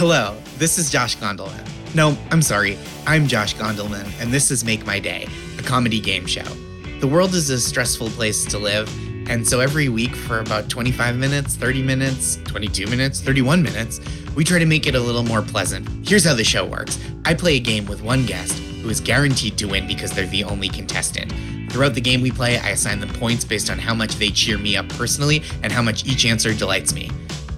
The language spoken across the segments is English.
Hello, this is Josh Gondelman. No, I'm sorry, I'm Josh Gondelman, and this is Make My Day, a comedy game show. The world is a stressful place to live, and so every week for about 25 minutes, 30 minutes, 22 minutes, 31 minutes, we try to make it a little more pleasant. Here's how the show works I play a game with one guest who is guaranteed to win because they're the only contestant. Throughout the game we play, I assign them points based on how much they cheer me up personally and how much each answer delights me.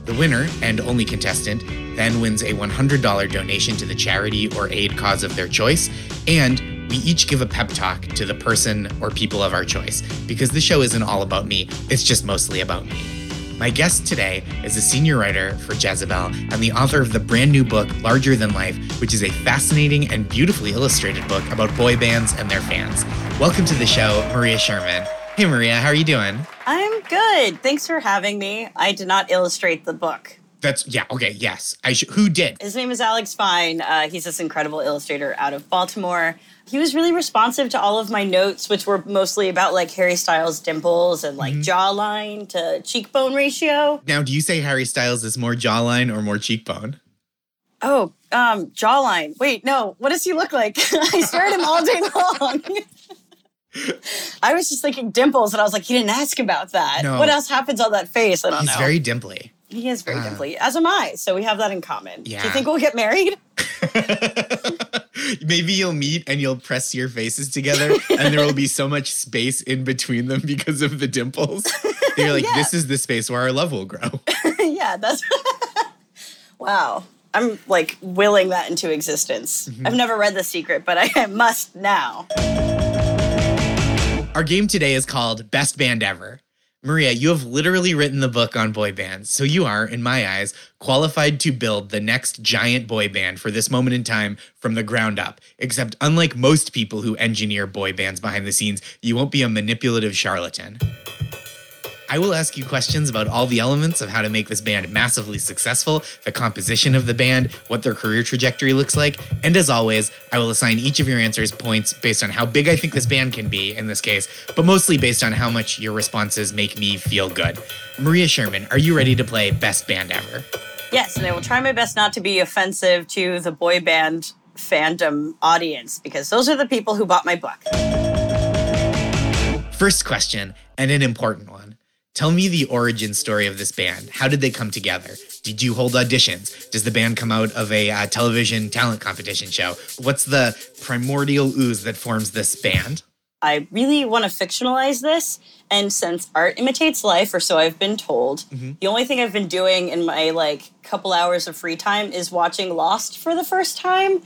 The winner and only contestant then wins a $100 donation to the charity or aid cause of their choice, and we each give a pep talk to the person or people of our choice because the show isn't all about me, it's just mostly about me. My guest today is a senior writer for Jezebel and the author of the brand new book, Larger Than Life, which is a fascinating and beautifully illustrated book about boy bands and their fans. Welcome to the show, Maria Sherman. Hey, Maria, how are you doing? I'm good. Thanks for having me. I did not illustrate the book. That's yeah okay yes I sh- who did His name is Alex Fine. Uh, he's this incredible illustrator out of Baltimore. He was really responsive to all of my notes, which were mostly about like Harry Styles' dimples and like jawline to cheekbone ratio. now do you say Harry Styles is more jawline or more cheekbone Oh, um, jawline. Wait, no. What does he look like? I stare at him all day long. I was just thinking dimples, and I was like, he didn't ask about that. No. What else happens on that face? I don't he's know. very dimply he is very Ah. dimply, as am I. So we have that in common. Do you think we'll get married? maybe you'll meet and you'll press your faces together and there will be so much space in between them because of the dimples you're like Yeah. this is the space where our love will grow yeah, that's. wow. I'm like willing that into existence. Mm-hmm. I've never read The Secret, but I must now. Our game today is called Best Band Ever. Maria, you have literally written the book on boy bands, so you are, in my eyes, qualified to build the next giant boy band for this moment in time from the ground up. Except, unlike most people who engineer boy bands behind the scenes, you won't be a manipulative charlatan. I will ask you questions about all the elements of how to make this band massively successful, the composition of the band, what their career trajectory looks like, and as always, I will assign each of your answers points based on how big I think this band can be in this case, but mostly based on how much your responses make me feel good. Maria Sherman, are you ready to play Best Band Ever? Yes, and I will try my best not to be offensive to the boy band fandom audience because those are the people who bought my book. First question, and an important one. Tell me the origin story of this band. How did they come together? Did you hold auditions? Does the band come out of a uh, television talent competition show? What's the primordial ooze that forms this band? I really want to fictionalize this. And since art imitates life, or so I've been told, the only thing I've been doing in my like couple hours of free time is watching Lost for the first time.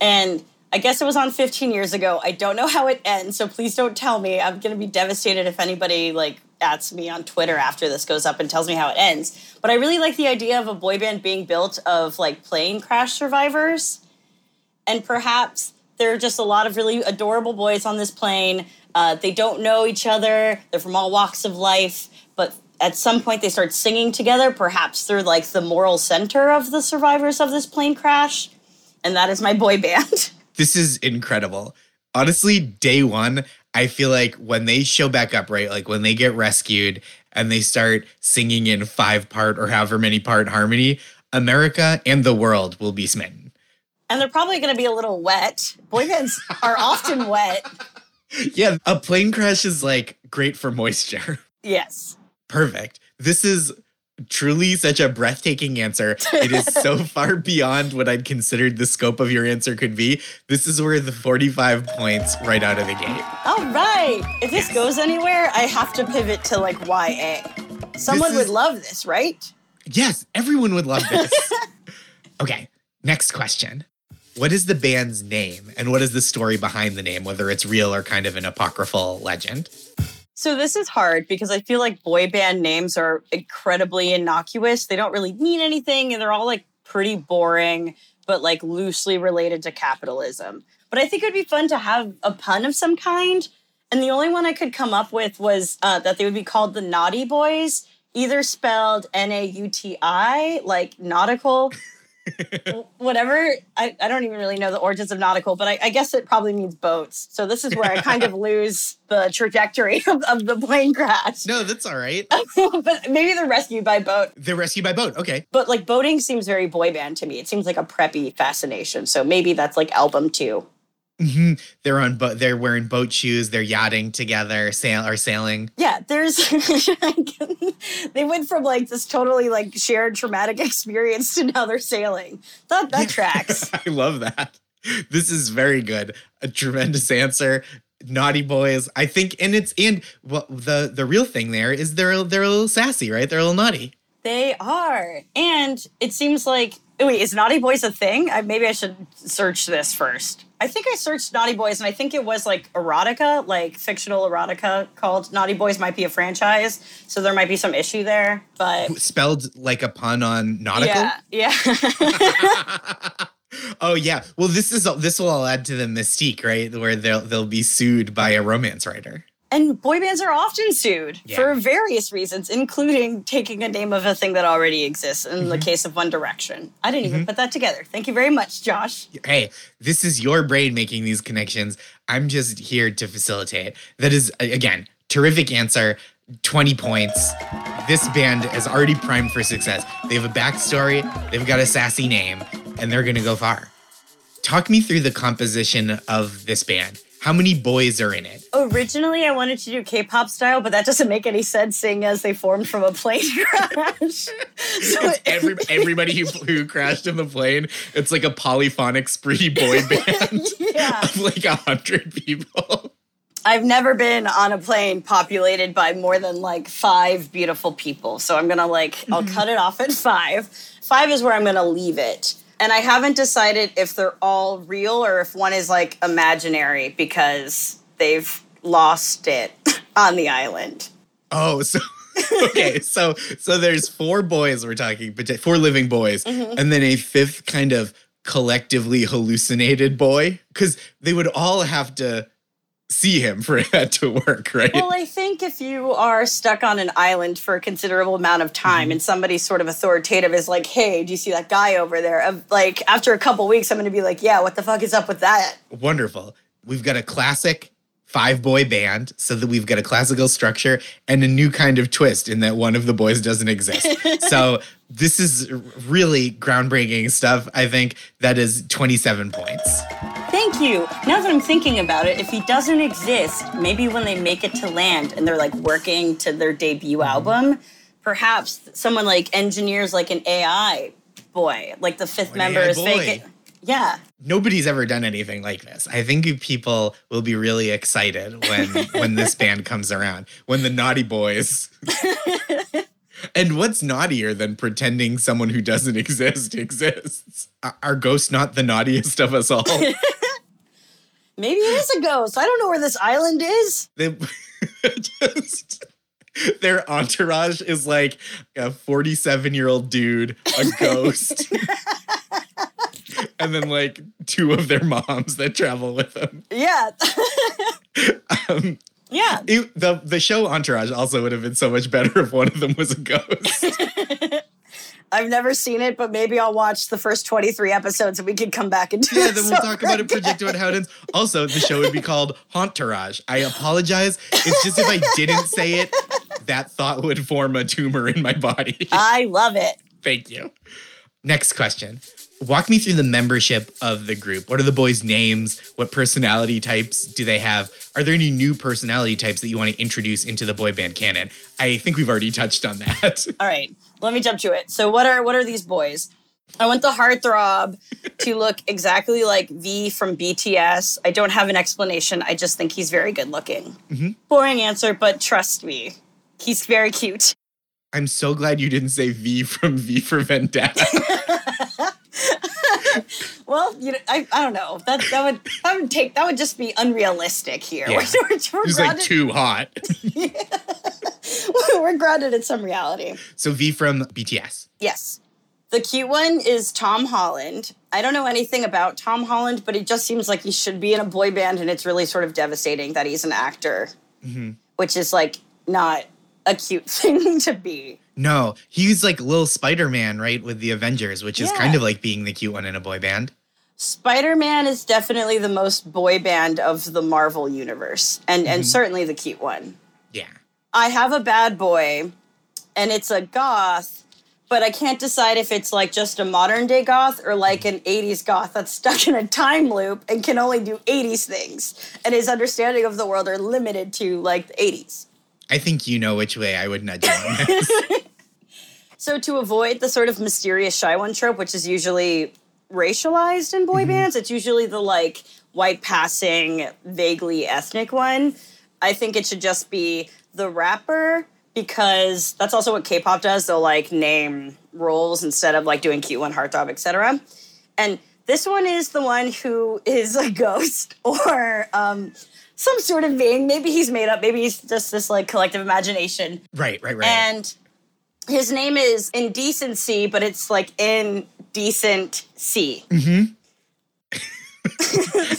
And I guess it was on 15 years ago. I don't know how it ends, so please don't tell me. I'm gonna be devastated if anybody like ats me on Twitter after this goes up and tells me how it ends. But I really like the idea of a boy band being built of like plane crash survivors and perhaps there are just a lot of really adorable boys on this plane. Uh, they don't know each other. They're from all walks of life, but at some point they start singing together. Perhaps they're like the moral center of the survivors of this plane crash, and that is my boy band. This is incredible. Honestly, day one, I feel like when they show back up, right? Like when they get rescued and they start singing in five part or however many part harmony, America and the world will be smitten. and they're probably going to be a little wet. Boy bands are often wet. Yeah, a plane crash is like great for moisture. Yes. Perfect. This is truly such a breathtaking answer. It is so far beyond what I'd considered the scope of your answer could be. This is worth 45 points right out of the gate. All right. If this goes anywhere, I have to pivot to like YA. Someone is- would love this, right? Yes, everyone would love this. okay, next question. What is the band's name and what is the story behind the name, whether it's real or kind of an apocryphal legend? So this is hard because I feel like boy band names are incredibly innocuous. They don't really mean anything and they're all like pretty boring, but like loosely related to capitalism. But I think it would be fun to have a pun of some kind. And the only one I could come up with was uh, that they would be called the Naughty Boys, either spelled N A U T I, like nautical, whatever. I, I don't even really know the origins of nautical, but I, I guess it probably means boats. So this is where I kind of lose the trajectory of, of the plane crash. No, that's all right. but maybe they're rescued by boat. They're rescued by boat. Okay. But like boating seems very boy band to me. It seems like a preppy fascination. So maybe that's like album two. Hmm They're on boat. They're wearing boat shoes. They're yachting together, sail or sailing. Yeah, there's they went from like this totally like shared traumatic experience to now they're sailing. That that tracks. I love that. This is very good. A tremendous answer. Naughty boys. I think, and it's and well, the the real thing there is they're they're a little sassy, right? They're a little naughty. They are. And it seems like wait, is Naughty Boys a thing? I, maybe I should search this first. I think I searched Naughty Boys and I think it was like erotica, like fictional erotica called Naughty Boys might be a franchise. So there might be some issue there. But Spelled like a pun on nautical. yeah, yeah. oh yeah. Well, this is this will all add to the mystique, right? Where they'll they'll be sued by a romance writer. And boy bands are often sued Yeah. for various reasons, including taking a name of a thing that already exists in Mm-hmm. the case of One Direction. I didn't even put that together. Thank you very much, Josh. Hey, this is your brain making these connections. I'm just here to facilitate. That is again terrific answer. 20 points. This band is already primed for success. They have a backstory, they've got a sassy name, and they're gonna go far. Talk me through the composition of this band. How many boys are in it? Originally, I wanted to do K-pop style, but that doesn't make any sense, seeing as they formed from a plane crash. so It's every, everybody who, who crashed in the plane. It's like a polyphonic spree boy band yeah, of like a hundred people. I've never been on a plane populated by more than like five beautiful people. So I'm gonna like, I'll mm-hmm. cut it off at five. Five is where I'm gonna leave it. And I haven't decided if they're all real or if one is like imaginary because they've lost it on the island. Oh, so okay, so so there's four boys we're talking, but four living boys, mm-hmm. and then a fifth kind of collectively hallucinated boy, because they would all have to see him for that to work, right? Well, I think if you are stuck on an island for a considerable amount of time mm-hmm. and somebody sort of authoritative is like, hey, do you see that guy over there? Like, after a couple weeks, I'm going to be like, yeah, what the fuck is up with that? Wonderful. We've got a classic five boy band, so that we've got a classical structure and a new kind of twist in that one of the boys doesn't exist. so this is really groundbreaking stuff. I think that is 27 points. Thank you. Now that I'm thinking about it, if he doesn't exist, maybe when they make it to land and they're like working to their debut album, perhaps someone like engineers like an AI boy, like the fifth member AI is boy. Yeah. nobody's ever done anything like this. I think people will be really excited when when this band comes around. When the naughty boys. and what's naughtier than pretending someone who doesn't exist exists? Are ghosts not the naughtiest of us all? Maybe it is a ghost. I don't know where this island is. they just their entourage is like a 47 year old dude, a ghost. and then like two of their moms that travel with them. Yeah. Um, yeah. It- the the show Entourage also would have been so much better if one of them was a ghost. I've never seen it, but maybe I'll watch the first 23 episodes and we can come back and do yeah, then we'll talk about it, project about how it ends. Also, the show would be called Hauntourage. I apologize. It's just if I didn't say it, that thought would form a tumor in my body. I love it. Thank you. Next question. Walk me through the membership of the group. What are the boys' names? What personality types do they have? Are there any new personality types that you want to introduce into the boy band canon? I think we've already touched on that. All right, let me jump to it. So what are what are these boys? I want the heartthrob to look exactly like V from BTS. I don't have an explanation. I just think he's very good looking. Mm-hmm. Boring answer, but trust me, he's very cute. I'm so glad you didn't say V from V for Vendetta. Well, you know, I, I don't know. That that would that would take that would just be unrealistic here. Yeah. We're, we're, we're He's like too hot. we're grounded in some reality. So V from BTS. Yes. The cute one is Tom Holland. I don't know anything about Tom Holland, but he just seems like he should be in a boy band, and it's really sort of devastating that he's an actor, mm-hmm. which is like not a cute thing to be. No, he's like little Spider Man, right, with the Avengers, which is kind of like being the cute one in a boy band. Spider Man is definitely the most boy band of the Marvel universe, and and mm-hmm. certainly the cute one. Yeah. I have a bad boy, and it's a goth, but I can't decide if it's like just a modern day goth or like mm-hmm. an 80s goth that's stuck in a time loop and can only do 80s things. And his understanding of the world are limited to like the 80s. I think you know which way I would nudge this. So to avoid the sort of mysterious shy one trope, which is usually racialized in boy bands, it's usually the like white passing, vaguely ethnic one. I think it should just be the rapper because that's also what K-pop does. They'll like name roles instead of like doing cute one, heartthrob, etc. And this one is the one who is a ghost or um, some sort of being. Maybe he's made up. Maybe he's just this like collective imagination. right, right, right. And his name is Indecency, but it's like indecent C.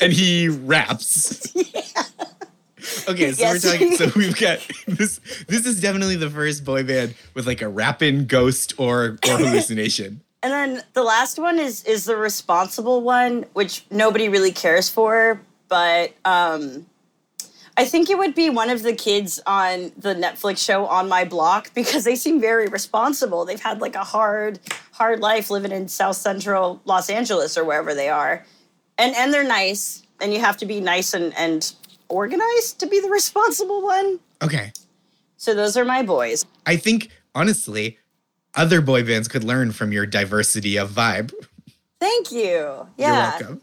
and he raps. Okay, so Yes. we're talking. So we've got this. This is definitely the first boy band with like a rapping ghost or or hallucination. And then the last one is is the responsible one, which nobody really cares for, but um I think it would be one of the kids on the Netflix show On My Block because they seem very responsible. They've had like a hard, hard life living in South Central Los Angeles or wherever they are. And and they're nice. And you have to be nice and, and organized to be the responsible one. Okay, So those are my boys. I think honestly, other boy bands could learn from your diversity of vibe. Thank you. Yeah. You're welcome.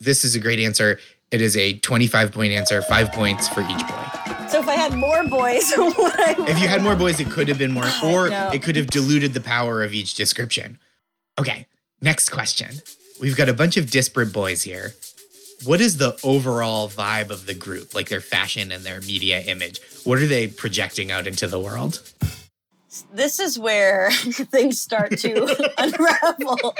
This is a great answer. It is a 25 point answer, five points for each boy. So if I had more boys, If you had more boys, it could have been more, or No. it could have diluted the power of each description. Okay, next question. We've got a bunch of disparate boys here. What is the overall vibe of the group, like their fashion and their media image? What are they projecting out into the world? this is where things start to unravel.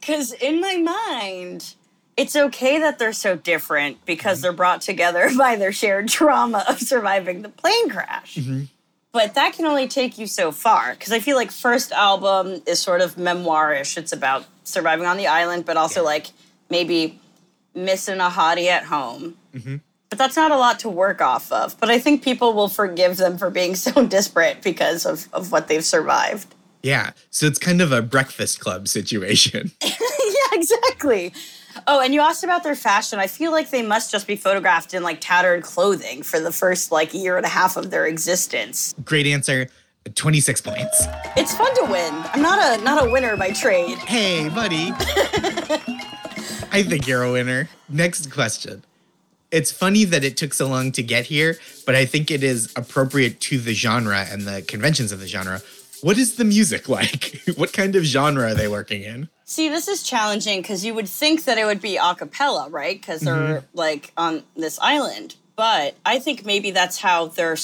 Because in my mind, it's okay that they're so different because mm-hmm. they're brought together by their shared trauma of surviving the plane crash. Mm-hmm. But that can only take you so far because I feel like first album is sort of memoirish. It's about surviving on the island, but also like maybe missing a hottie at home. Mm-hmm. But that's not a lot to work off of. But I think people will forgive them for being so disparate because of, of what they've survived. Yeah, so it's kind of a breakfast club situation. yeah, exactly. Oh, and you asked about their fashion. I feel like they must just be photographed in like tattered clothing for the first like year and a half of their existence. Great answer. 26 points. It's fun to win. I'm not a not a winner by trade. Hey, buddy. I think you're a winner. Next question. It's funny that it took so long to get here, but I think it is appropriate to the genre and the conventions of the genre. What is the music like? what kind of genre are they working in? See, this is challenging because you would think that it would be a cappella, right? Because they're mm-hmm. like on this island. But I think maybe that's how they're.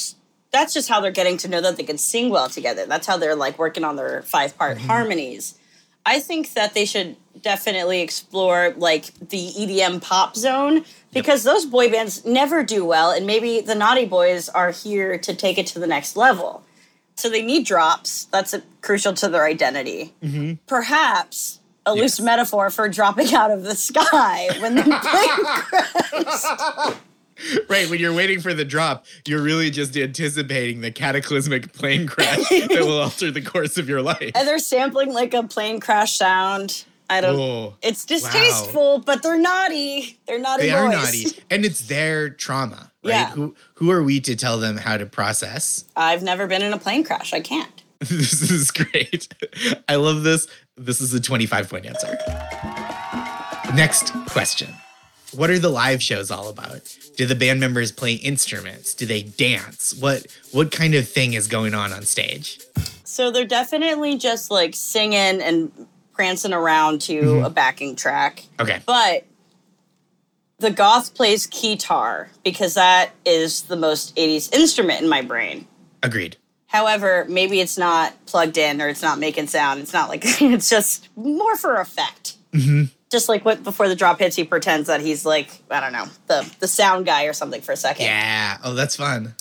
That's just how they're getting to know that they can sing well together. That's how they're like working on their five part mm-hmm. harmonies. I think that they should definitely explore like the EDM pop zone because those boy bands never do well, and maybe the Naughty Boys are here to take it to the next level. So they need drops. That's a, crucial to their identity. Mm-hmm. Perhaps a loose metaphor for dropping out of the sky when the plane crashed. Right, when you're waiting for the drop, you're really just anticipating the cataclysmic plane crash that will alter the course of your life. And they're sampling like a plane crash sound. I don't. Oh, It's distasteful, but they're naughty. They're naughty they boys. are naughty, and it's their trauma, right? Yeah. Who who are we to tell them how to process? I've never been in a plane crash. I can't. this is great. I love this. This is a 25 point answer. Next question. What are the live shows all about? Do the band members play instruments? Do they dance? What what kind of thing is going on on stage? So they're definitely just like singing and prancing around to mm-hmm. a backing track. Okay. But the goth plays guitar because that is the most 80s instrument in my brain. Agreed. However, maybe it's not plugged in or it's not making sound. It's not like it's just more for effect. Mm-hmm. Just like what before the drop hits, he pretends that he's like I don't know the the sound guy or something for a second. Yeah. Oh, that's fun.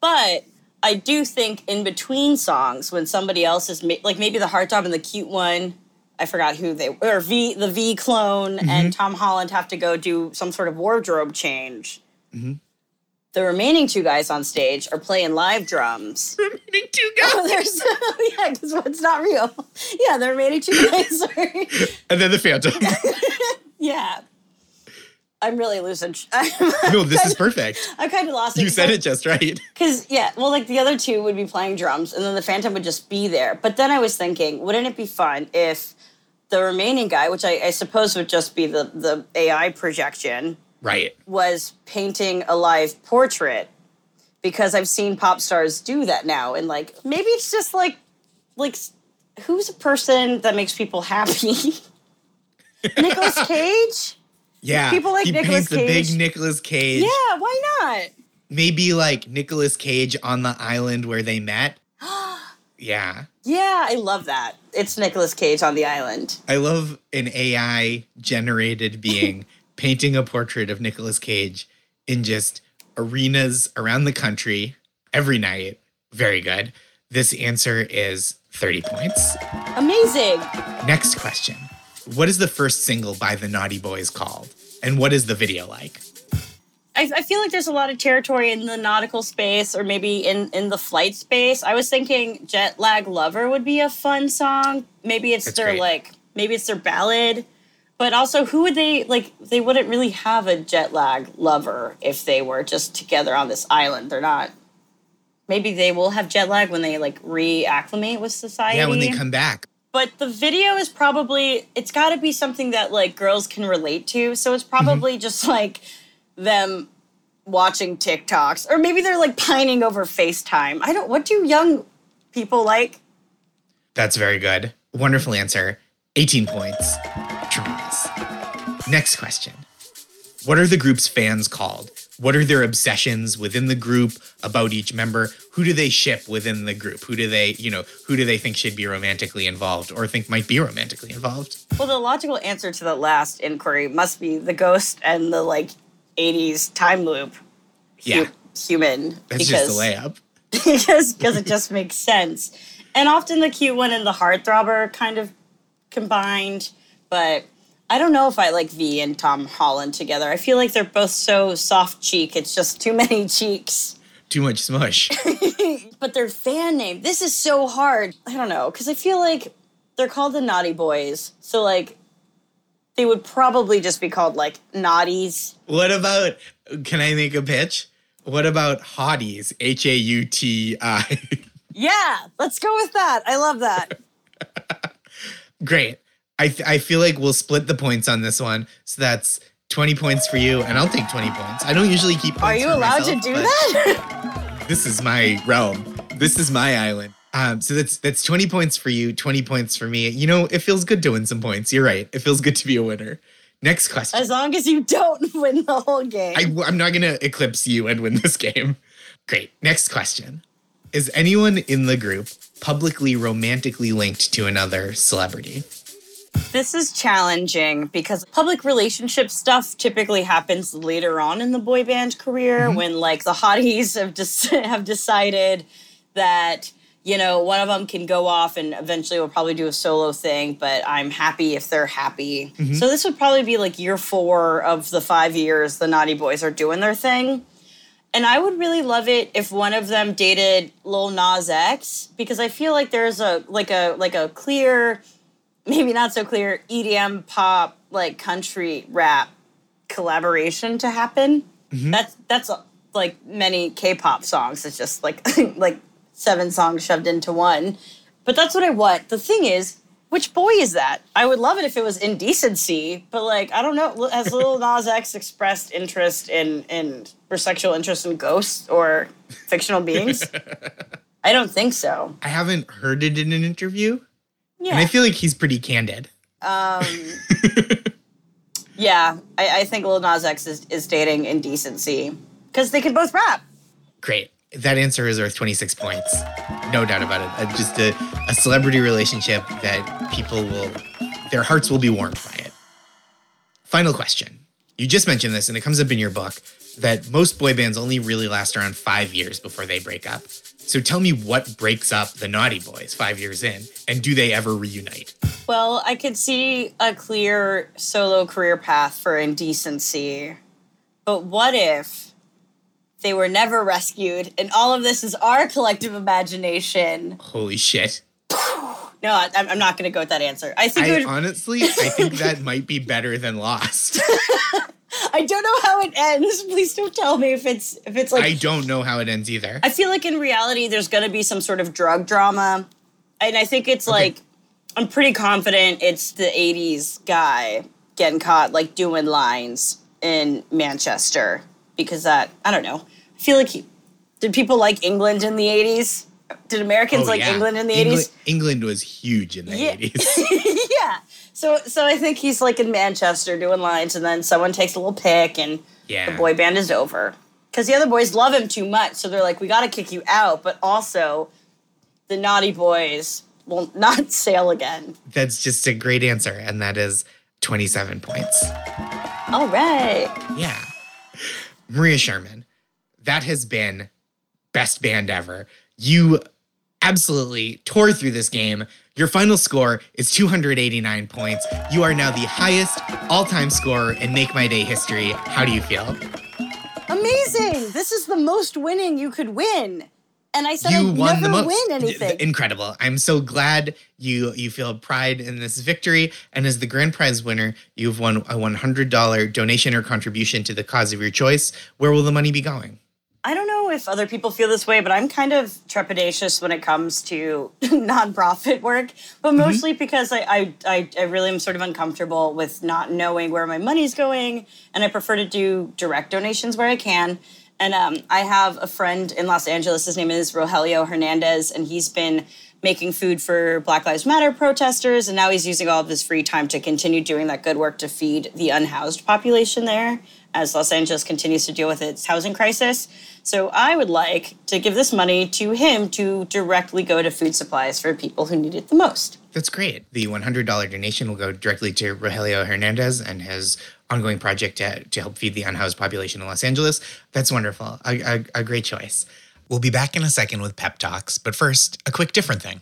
But I do think in between songs when somebody else is ma- like maybe the heartthrob and the cute one, I forgot who they or V the V clone and mm-hmm. Tom Holland have to go do some sort of wardrobe change. Mm-hmm. The remaining two guys on stage are playing live drums. The remaining two oh, guys. Oh, there's yeah, because it's not real. Yeah, the remaining two guys are And then the Phantom. yeah. I'm really losing. no, this is perfect. I'm kind of lost. You said it just right. Because, yeah, well, like the other two would be playing drums and then the Phantom would just be there. But then I was thinking, wouldn't it be fun if the remaining guy, which I, I suppose would just be the, the AI projection, Right. was painting a live portrait? Because I've seen pop stars do that now. And, like, maybe it's just like, like, who's a person that makes people happy? Nicolas Cage? Yeah. People like paints the big Cage. Nicolas Cage. Yeah, why not? Maybe like Nicolas Cage on the island where they met. yeah. Yeah, I love that. It's Nicolas Cage on the island. I love an AI generated being painting a portrait of Nicolas Cage in just arenas around the country every night. Very good. This answer is 30 points. Amazing. Next question. What is the first single by the Naughty Boys called? And what is the video like? I, I feel like there's a lot of territory in the nautical space or maybe in, in the flight space. I was thinking Jet Lag Lover would be a fun song. Maybe it's That's their great. like maybe it's their ballad. But also who would they like they wouldn't really have a jet lag lover if they were just together on this island. They're not maybe they will have jet lag when they like reacclimate with society. Yeah, when they come back. but the video is probably it's got to be something that like girls can relate to so it's probably mm-hmm. just like them watching tiktoks or maybe they're like pining over facetime i don't what do young people like That's very good. Wonderful answer. 18 points. Next question. What are the group's fans called? What are their obsessions within the group about each member? Who do they ship within the group? Who do they, you know, who do they think should be romantically involved or think might be romantically involved? well the logical answer to the last inquiry must be the ghost and the like 80s time loop hu- Yeah. human That's just a layup. because because it just makes sense. And often the cute one and the heartthrob are kind of combined, but I don't know if I like V and Tom Holland together. I feel like they're both so soft cheek. It's just too many cheeks. Too much smush. But their fan name, this is so hard. I don't know because I feel like they're called the Naughty Boys, so like they would probably just be called like Naughties. what about, can I make a pitch? What about Hotties? H A U T I. Yeah, let's go with that. I love that. Great. I, th- I feel like we'll split the points on this one. So that's 20 points for you, and I'll take 20 points. I don't usually keep points. Are you allowed myself, to do that? This is my realm. This is my island. Um, so that's that's 20 points for you, 20 points for me. You know, it feels good to win some points. You're right. It feels good to be a winner. Next question. as long as you don't win the whole game. I, I'm not going to eclipse you and win this game. Great. Next question. Is anyone in the group publicly romantically linked to another celebrity? This is challenging because public relationship stuff typically happens later on in the boy band career mm-hmm. when like the hotties have just have decided that you know one of them can go off and eventually will probably do a solo thing but i'm happy if they're happy. Mm-hmm. So this would probably be like year four of the five years the naughty boys are doing their thing. And I would really love it if one of them dated Lil Nas X because I feel like there's a like a like a clear, maybe not so clear EDM pop like country rap collaboration to happen. That's that's uh, like many K-pop songs. It's just like like seven songs shoved into one. But that's what I want. The thing is, which boy is that? I would love it if it was indecency, but like I don't know. Has Lil Nas X expressed interest in in or sexual interest in ghosts or fictional beings? I don't think so. I haven't heard it in an interview, and I feel like he's pretty candid. um, yeah. I, I think Lil Nas X is, is dating indecency because they can both rap. Great. That answer is worth 26 points. No doubt about it. Uh, just a, a celebrity relationship that people will, their hearts will be warmed by it. Final question. You just mentioned this, and it comes up in your book that most boy bands only really last around five years before they break up. So tell me what breaks up the Naughty Boys five years in, and do they ever reunite? Well, I could see a clear solo career path for indecency. But what if they were never rescued and all of this is our collective imagination? Holy shit. No, I, I'm not going to go with that answer. I think I would, honestly, I think that might be better than Lost. I don't know how it ends. Please don't tell me if it's if it's like I don't know how it ends either. I feel like in reality, there's going to be some sort of drug drama. And I think it's like, I'm pretty confident it's the 80s guy getting caught, like doing lines in Manchester. Because that, I don't know. I feel like he, did people like England in the 80s? Did Americans Oh, like yeah. England in the England, 80s? England was huge in the Yeah. 80s. yeah. So, so I think he's like in Manchester doing lines, and then someone takes a little pic, and Yeah. the boy band is over. Because the other boys love him too much, so they're like, "We got to kick you out," but also, the naughty boys will not sail again. That's just a great answer, and that is 27 points. All right. Yeah. Maria Sherman, that has been best band ever. You absolutely tore through this game. Your final score is 289 points. You are now the highest all time scorer in Make My Day history. How do you feel? Amazing. This is the most winning you could win. And I said you I'd won never the most. win anything. Incredible. I'm so glad you you feel pride in this victory. And as the grand prize winner, you've won a $100 donation or contribution to the cause of your choice. Where will the money be going? I don't know if other people feel this way, but I'm kind of trepidatious when it comes to nonprofit work, but mostly because I, I, I, I really am sort of uncomfortable with not knowing where my money's going, and I prefer to do direct donations where I can. And um, I have a friend in Los Angeles. His name is Rogelio Hernandez, and he's been making food for Black Lives Matter protesters, and now he's using all of his free time to continue doing that good work to feed the unhoused population there as Los Angeles continues to deal with its housing crisis. So I would like to give this money to him to directly go to food supplies for people who need it the most. That's great. The $100 donation will go directly to Rogelio Hernandez and his ongoing project to, to help feed the unhoused population in Los Angeles. That's wonderful. A, a, a great choice. We'll be back in a second with Pep Talks, but first, a quick different thing.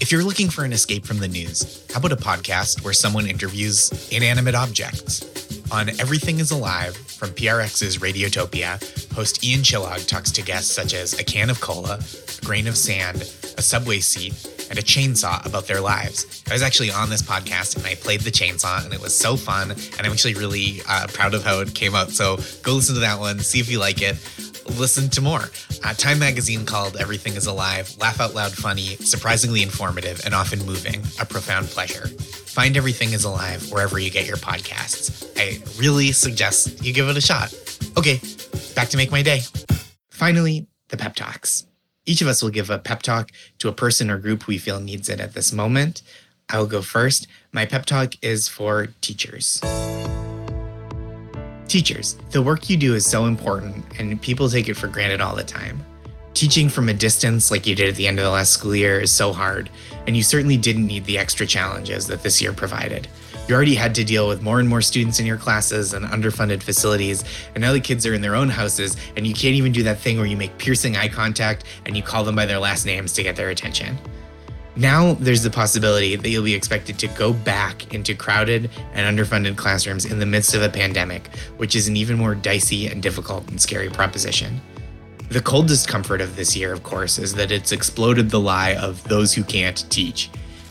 If you're looking for an escape from the news, how about a podcast where someone interviews inanimate objects? On Everything is Alive from PRX's Radiotopia, host Ian Chillag talks to guests such as a can of cola, a grain of sand, a subway seat, and a chainsaw about their lives. I was actually on this podcast and I played the chainsaw and it was so fun. And I'm actually really uh, proud of how it came out. So go listen to that one, see if you like it listen to more. Uh, Time magazine called Everything is Alive, laugh out loud funny, surprisingly informative, and often moving, a profound pleasure. Find Everything is Alive wherever you get your podcasts. I really suggest you give it a shot. Okay, back to make my day. Finally, the pep talks. Each of us will give a pep talk to a person or group we feel needs it at this moment. I will go first. My pep talk is for teachers. Teachers, the work you do is so important and people take it for granted all the time. Teaching from a distance, like you did at the end of the last school year, is so hard, and you certainly didn't need the extra challenges that this year provided. You already had to deal with more and more students in your classes and underfunded facilities, and now the kids are in their own houses, and you can't even do that thing where you make piercing eye contact and you call them by their last names to get their attention. Now there's the possibility that you'll be expected to go back into crowded and underfunded classrooms in the midst of a pandemic, which is an even more dicey and difficult and scary proposition. The cold discomfort of this year, of course, is that it's exploded the lie of those who can't teach.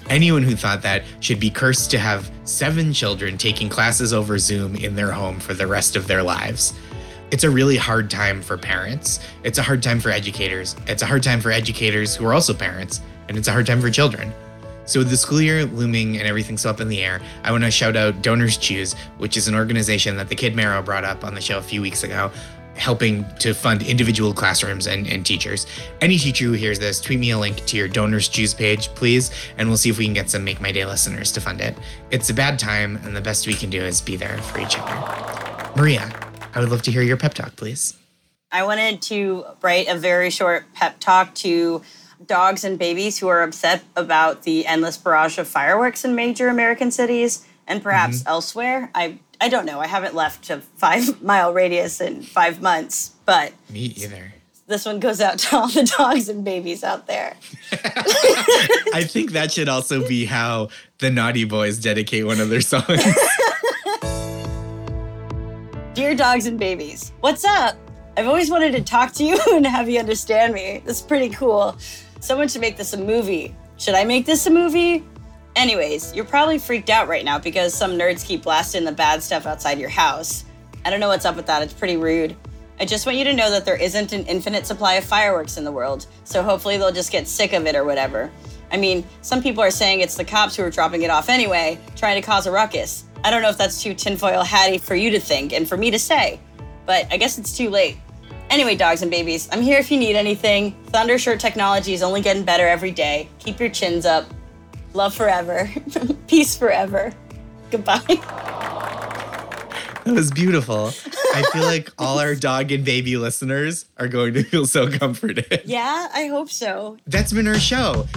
Anyone who thought that should be cursed to have seven children taking classes over Zoom in their home for the rest of their lives. It's a really hard time for parents. It's a hard time for educators. It's a hard time for educators who are also parents, and it's a hard time for children. So, with the school year looming and everything still up in the air, I want to shout out Donors Choose, which is an organization that the Kid Mero brought up on the show a few weeks ago, helping to fund individual classrooms and, and teachers. Any teacher who hears this, tweet me a link to your Donors Choose page, please, and we'll see if we can get some Make My Day listeners to fund it. It's a bad time, and the best we can do is be there for each other. Maria, I would love to hear your pep talk, please. I wanted to write a very short pep talk to dogs and babies who are upset about the endless barrage of fireworks in major American cities and perhaps mm-hmm. elsewhere. I I don't know. I haven't left a five mile radius in five months, but Me either. This one goes out to all the dogs and babies out there. I think that should also be how the Naughty Boys dedicate one of their songs. Dear dogs and babies, what's up? I've always wanted to talk to you and have you understand me. This is pretty cool. Someone should make this a movie. Should I make this a movie? Anyways, you're probably freaked out right now because some nerds keep blasting the bad stuff outside your house. I don't know what's up with that, it's pretty rude. I just want you to know that there isn't an infinite supply of fireworks in the world, so hopefully they'll just get sick of it or whatever. I mean, some people are saying it's the cops who are dropping it off anyway, trying to cause a ruckus. I don't know if that's too tinfoil hatty for you to think and for me to say, but I guess it's too late. Anyway, dogs and babies, I'm here if you need anything. Thundershirt technology is only getting better every day. Keep your chins up. Love forever. Peace forever. Goodbye. That was beautiful. I feel like all our dog and baby listeners are going to feel so comforted. Yeah, I hope so. That's been our show.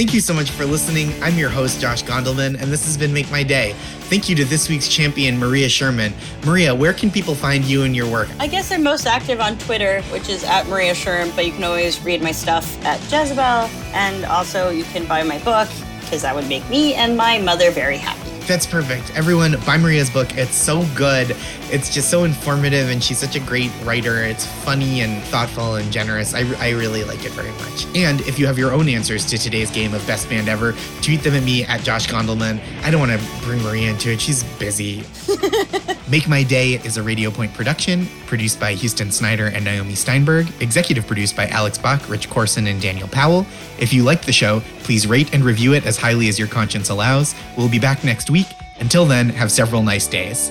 Thank you so much for listening. I'm your host, Josh Gondelman, and this has been Make My Day. Thank you to this week's champion, Maria Sherman. Maria, where can people find you and your work? I guess I'm most active on Twitter, which is at Maria Sherm, but you can always read my stuff at Jezebel, and also you can buy my book, because that would make me and my mother very happy. That's perfect. Everyone, buy Maria's book. It's so good. It's just so informative, and she's such a great writer. It's funny and thoughtful and generous. I, I really like it very much. And if you have your own answers to today's game of Best Band Ever, tweet them at me at Josh Gondelman. I don't want to bring Maria into it. She's busy. Make My Day is a Radio Point production, produced by Houston Snyder and Naomi Steinberg, executive produced by Alex Bach, Rich Corson, and Daniel Powell. If you like the show, please rate and review it as highly as your conscience allows. We'll be back next week. Until then, have several nice days.